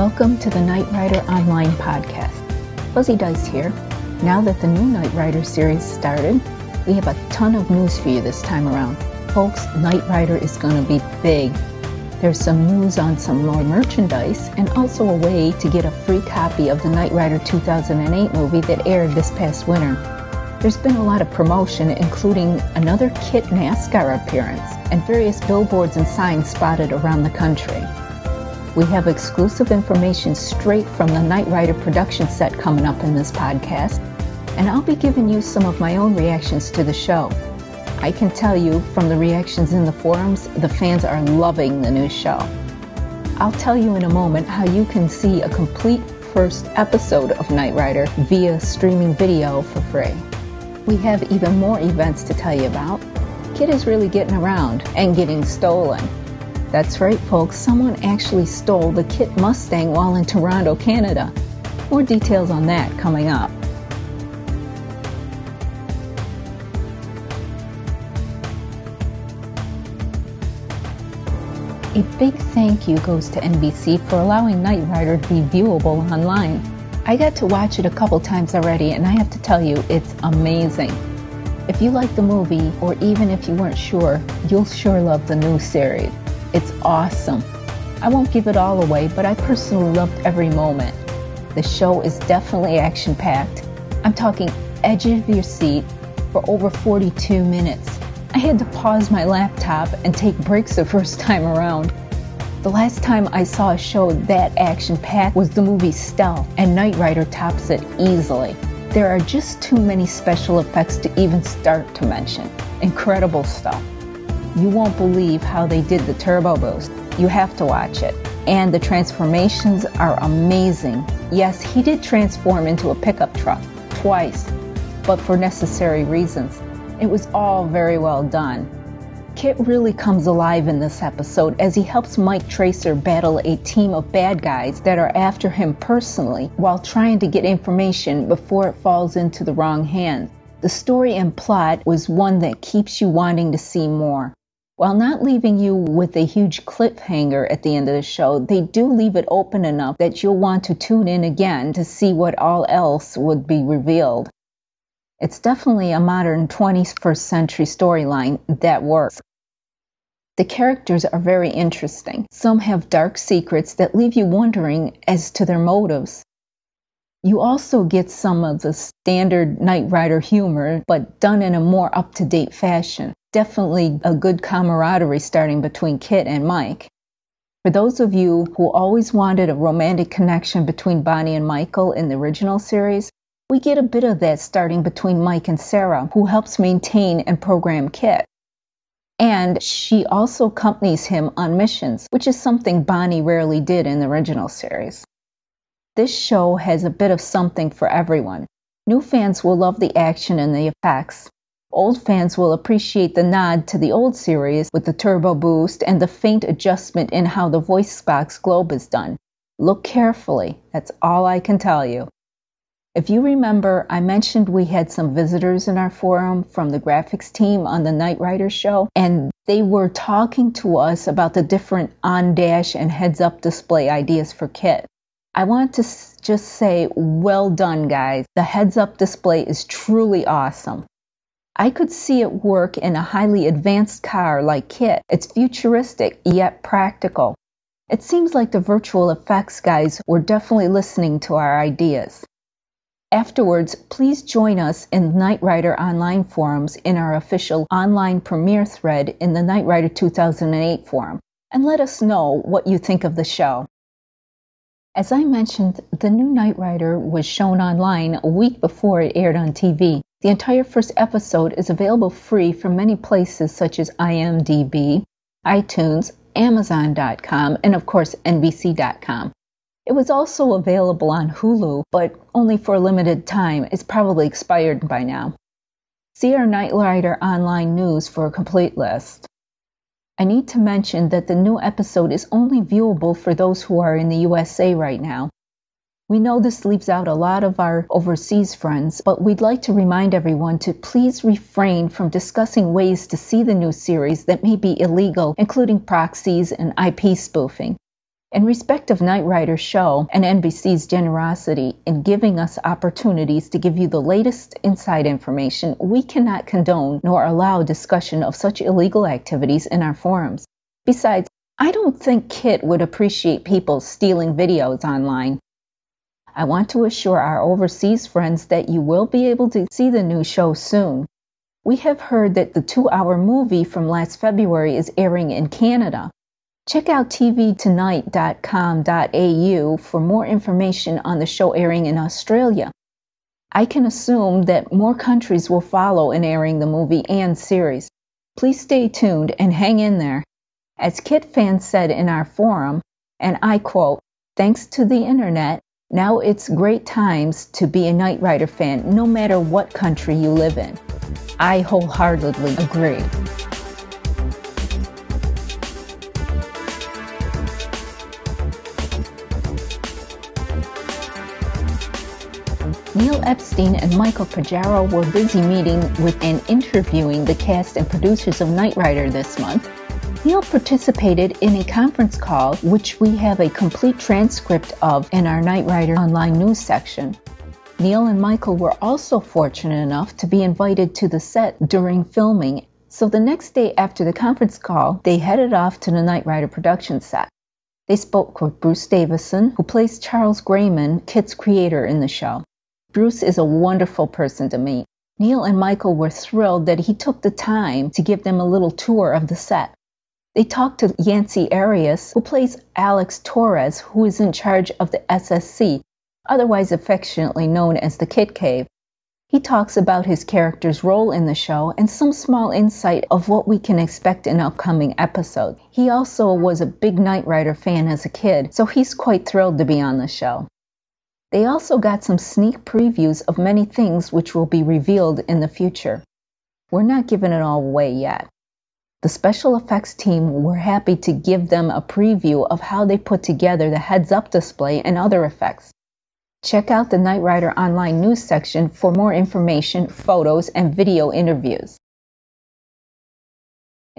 Welcome to the Knight Rider Online Podcast. Fuzzy Dice here. Now that the new Knight Rider series started, we have a ton of news for you this time around. Folks, Knight Rider is going to be big. There's some news on some more merchandise and also a way to get a free copy of the Knight Rider 2008 movie that aired this past winter. There's been a lot of promotion, including another Kit NASCAR appearance and various billboards and signs spotted around the country. We have exclusive information straight from the Knight Rider production set coming up in this podcast, and I'll be giving you some of my own reactions to the show. I can tell you from the reactions in the forums, the fans are loving the new show. I'll tell you in a moment how you can see a complete first episode of Knight Rider via streaming video for free. We have even more events to tell you about. KITT is really getting around and getting stolen. That's right, folks, someone actually stole the Kit Mustang while in Toronto, Canada. More details on that coming up. A big thank you goes to NBC for allowing Knight Rider to be viewable online. I got to watch it a couple times already, and I have to tell you, it's amazing. If you like the movie, or even if you weren't sure, you'll sure love the new series. It's awesome. I won't give it all away, but I personally loved every moment. The show is definitely action packed. I'm talking edge of your seat for over 42 minutes. I had to pause my laptop and take breaks the first time around. The last time I saw a show that action packed was the movie Stealth, and Knight Rider tops it easily. There are just too many special effects to even start to mention. Incredible stuff. You won't believe how they did the turbo boost. You have to watch it. And the transformations are amazing. Yes, he did transform into a pickup truck twice, but for necessary reasons. It was all very well done. Kit really comes alive in this episode as he helps Mike Traceur battle a team of bad guys that are after him personally while trying to get information before it falls into the wrong hands. The story and plot was one that keeps you wanting to see more. While not leaving you with a huge cliffhanger at the end of the show, they do leave it open enough that you'll want to tune in again to see what all else would be revealed. It's definitely a modern 21st century storyline that works. The characters are very interesting. Some have dark secrets that leave you wondering as to their motives. You also get some of the standard Knight Rider humor, but done in a more up to date fashion. Definitely a good camaraderie starting between Kit and Mike. For those of you who always wanted a romantic connection between Bonnie and Michael in the original series, we get a bit of that starting between Mike and Sarah, who helps maintain and program Kit. and she also accompanies him on missions, which is something Bonnie rarely did in the original series. This show has a bit of something for everyone. New fans will love the action and the effects. Old fans will appreciate the nod to the old series with the turbo boost and the faint adjustment in how the voice box globe is done. Look carefully, that's all I can tell you. If you remember, I mentioned we had some visitors in our forum from the graphics team on the Knight Rider show, and they were talking to us about the different on dash and heads up display ideas for KITT. I want to just say, well done, guys. The heads up display is truly awesome. I could see it work in a highly advanced car like Kit. It's futuristic, yet practical. It seems like the virtual effects guys were definitely listening to our ideas. Afterwards, please join us in Knight Rider online forums in our official online premiere thread in the Knight Rider 2008 forum and let us know what you think of the show. As I mentioned, the new Knight Rider was shown online a week before it aired on TV. The entire first episode is available free from many places such as IMDb, iTunes, Amazon.com, and of course NBC.com. It was also available on Hulu, but only for a limited time. It's probably expired by now. See our Knight Rider online news for a complete list. I need to mention that the new episode is only viewable for those who are in the USA right now. We know this leaves out a lot of our overseas friends, but we'd like to remind everyone to please refrain from discussing ways to see the new series that may be illegal, including proxies and IP spoofing. In respect of Knight Rider's show and NBC's generosity in giving us opportunities to give you the latest inside information, we cannot condone nor allow discussion of such illegal activities in our forums. Besides, I don't think Kit would appreciate people stealing videos online. I want to assure our overseas friends that you will be able to see the new show soon. We have heard that the two hour movie from last February is airing in Canada. Check out tvtonight.com.au for more information on the show airing in Australia. I can assume that more countries will follow in airing the movie and series. Please stay tuned and hang in there. As Kit fans said in our forum, and I quote, thanks to the internet, now it's great times to be a Knight Rider fan no matter what country you live in. I wholeheartedly agree. Neil Epstein and Michael Pajaro were busy meeting with and interviewing the cast and producers of Knight Rider this month. Neil participated in a conference call, which we have a complete transcript of in our Knight Rider online news section. Neil and Michael were also fortunate enough to be invited to the set during filming, so the next day after the conference call, they headed off to the Knight Rider production set. They spoke with Bruce Davison, who plays Charles Graiman, Kit's creator in the show. Bruce is a wonderful person to meet. Neil and Michael were thrilled that he took the time to give them a little tour of the set. They talked to Yancey Arias, who plays Alex Torres, who is in charge of the SSC, otherwise affectionately known as the Kit Cave. He talks about his character's role in the show and some small insight of what we can expect in upcoming episodes. He also was a big Knight Rider fan as a kid, so he's quite thrilled to be on the show. They also got some sneak previews of many things which will be revealed in the future. We're not giving it all away yet. The special effects team were happy to give them a preview of how they put together the heads up display and other effects. Check out the Knight Rider online news section for more information, photos, and video interviews.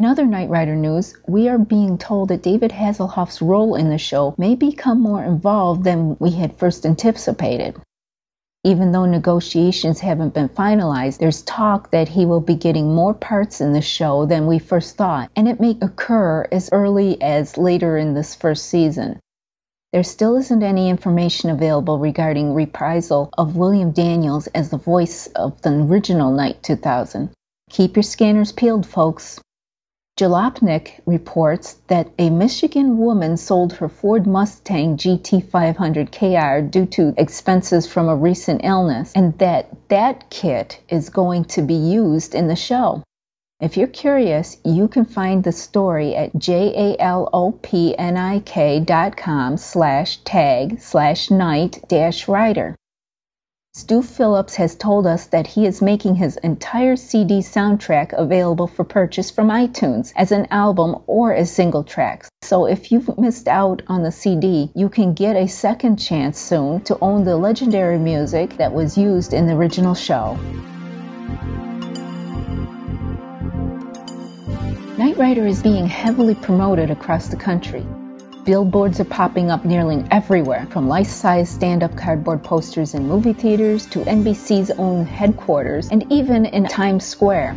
In other Knight Rider news, we are being told that David Hasselhoff's role in the show may become more involved than we had first anticipated. Even though negotiations haven't been finalized, there's talk that he will be getting more parts in the show than we first thought, and it may occur as early as later in this first season. There still isn't any information available regarding reprisal of William Daniels as the voice of the original Knight 2000. Keep your scanners peeled, folks. Jalopnik reports that a Michigan woman sold her Ford Mustang GT500 KR due to expenses from a recent illness, and that that kit is going to be used in the show. If you're curious, you can find the story at jalopnik dot com slash tag slash knight dash rider. Stu Phillips has told us that he is making his entire CD soundtrack available for purchase from iTunes as an album or as single tracks. So if you've missed out on the CD, you can get a second chance soon to own the legendary music that was used in the original show. Knight Rider is being heavily promoted across the country. Billboards are popping up nearly everywhere, from life-size stand-up cardboard posters in movie theaters to NBC's own headquarters and even in Times Square.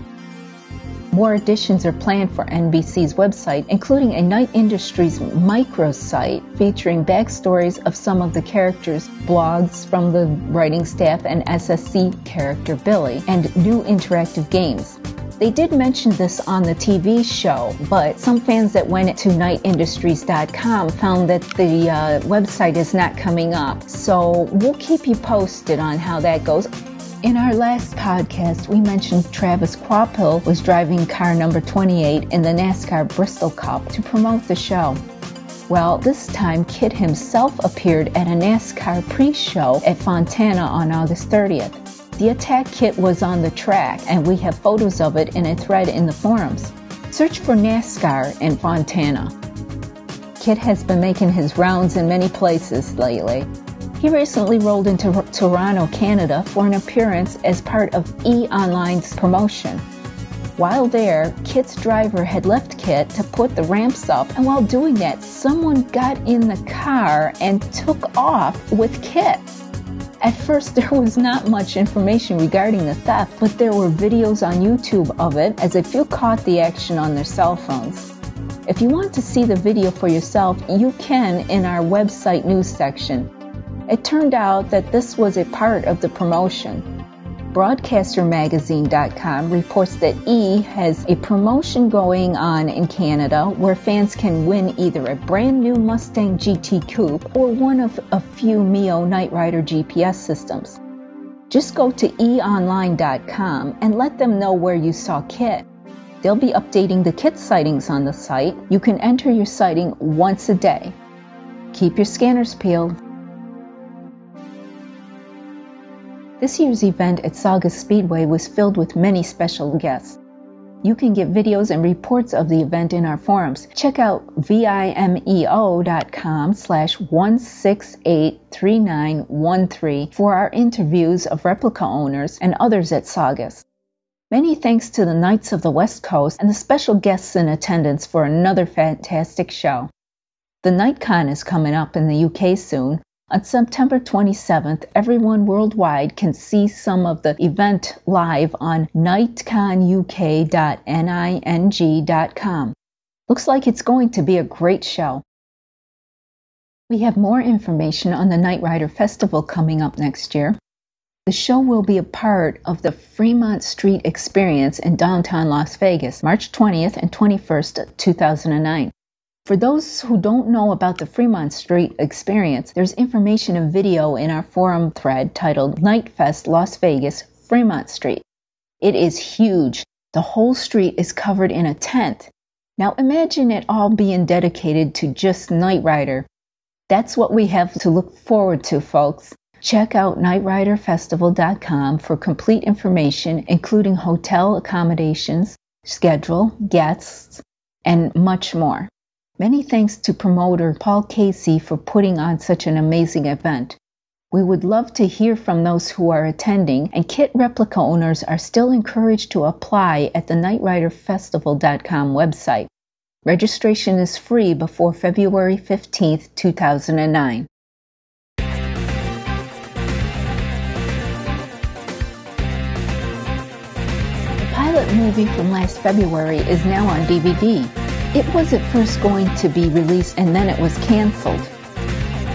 More additions are planned for NBC's website, including a Knight Industries microsite featuring backstories of some of the characters, blogs from the writing staff and SSC character Billy, and new interactive games. They did mention this on the TV show, but some fans that went to knightindustries.com found that the uh, website is not coming up. So we'll keep you posted on how that goes. In our last podcast, we mentioned Travis Kvapil was driving car number 28 in the NASCAR Bristol Cup to promote the show. Well, this time Kit himself appeared at a NASCAR pre-show at Fontana on August 30th. The attack kit was on the track, and we have photos of it in a thread in the forums. Search for NASCAR and Fontana. Kit has been making his rounds in many places lately. He recently rolled into Toronto, Canada for an appearance as part of E Online's promotion. While there, Kit's driver had left Kit to put the ramps up, and while doing that, someone got in the car and took off with KITT. At first, there was not much information regarding the theft, but there were videos on YouTube of it as a few caught the action on their cell phones. If you want to see the video for yourself, you can in our website news section. It turned out that this was a part of the promotion. BroadcasterMagazine.com reports that E has a promotion going on in Canada where fans can win either a brand new Mustang GT Coupe or one of a few Mio Knight Rider GPS systems. Just go to eonline.com and let them know where you saw Kit. They'll be updating the kit sightings on the site. You can enter your sighting once a day. Keep your scanners peeled. This year's event at Saugus Speedway was filled with many special guests. You can get videos and reports of the event in our forums. Check out vimeo.com slash 1683913 for our interviews of replica owners and others at Saugus. Many thanks to the Knights of the West Coast and the special guests in attendance for another fantastic show. The KnightCon is coming up in the UK soon, on September 27th, everyone worldwide can see some of the event live on knightconuk.ning.com. Looks like it's going to be a great show. We have more information on the Knight Rider Festival coming up next year. The show will be a part of the Fremont Street Experience in downtown Las Vegas, March 20th and 21st, 2009. For those who don't know about the Fremont Street experience, there's information and video in our forum thread titled KnightFest Las Vegas Fremont Street. It is huge. The whole street is covered in a tent. Now imagine it all being dedicated to just Knight Rider. That's what we have to look forward to, folks. Check out KnightRiderFestival.com for complete information, including hotel accommodations, schedule, guests, and much more. Many thanks to promoter Paul Casey for putting on such an amazing event. We would love to hear from those who are attending, and kit replica owners are still encouraged to apply at the KnightRiderFestival.com website. Registration is free before February 15, 2009. The pilot movie from last February is now on DVD. It was at first going to be released and then it was canceled.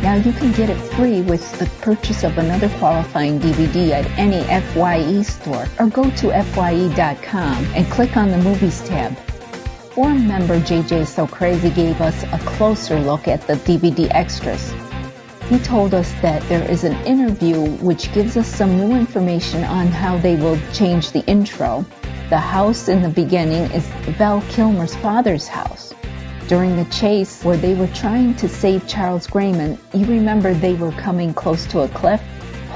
Now you can get it free with the purchase of another qualifying DVD at any FYE store or go to FYE.com and click on the Movies tab. Forum member JJ So Crazy gave us a closer look at the DVD extras. He told us that there is an interview which gives us some new information on how they will change the intro the house in the beginning is Val Kilmer's father's house. During the chase where they were trying to save Charles Graiman, you remember they were coming close to a cliff?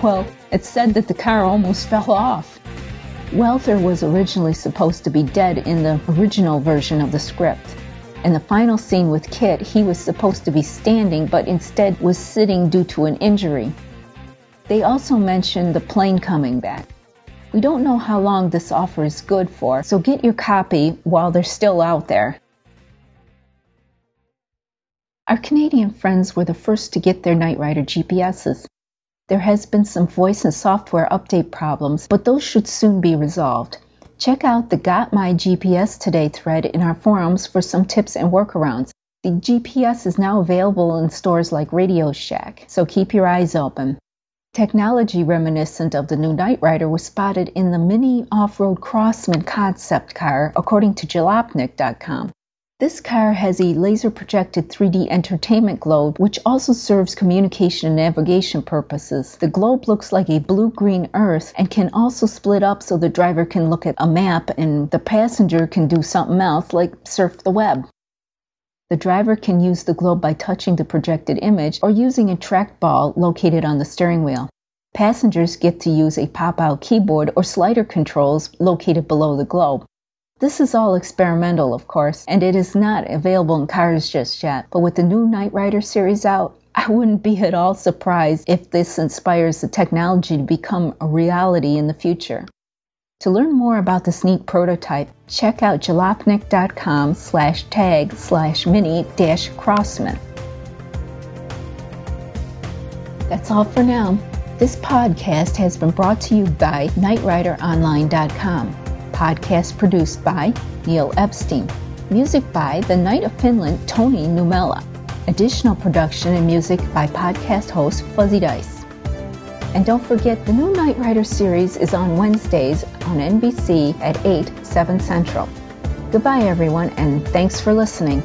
Well, it's said that the car almost fell off. Welther was originally supposed to be dead in the original version of the script. In the final scene with Kit, he was supposed to be standing, but instead was sitting due to an injury. They also mentioned the plane coming back. We don't know how long this offer is good for, so get your copy while they're still out there. Our Canadian friends were the first to get their Knight Rider GPSs. There has been some voice and software update problems, but those should soon be resolved. Check out the Got My GPS Today thread in our forums for some tips and workarounds. The GPS is now available in stores like Radio Shack, so keep your eyes open. Technology reminiscent of the new Knight Rider was spotted in the Mini Off-Road Crosman concept car, according to Jalopnik.com. This car has a laser projected 3D entertainment globe, which also serves communication and navigation purposes. The globe looks like a blue green earth and can also split up so the driver can look at a map and the passenger can do something else like surf the web. The driver can use the globe by touching the projected image or using a trackball located on the steering wheel. Passengers get to use a pop-out keyboard or slider controls located below the globe. This is all experimental, of course, and it is not available in cars just yet. But with the new Knight Rider series out, I wouldn't be at all surprised if this inspires the technology to become a reality in the future. To learn more about the sneak prototype, check out jalopnik.com slash tag slash mini dash crossman. That's all for now. This podcast has been brought to you by KnightRiderOnline.com. Podcast produced by Neil Epstein. Music by the Knight of Finland, Tony Numella. Additional production and music by podcast host Fuzzy Dice. And don't forget, the new Knight Rider series is on Wednesdays on NBC at 8, 7 Central. Goodbye, everyone, and thanks for listening.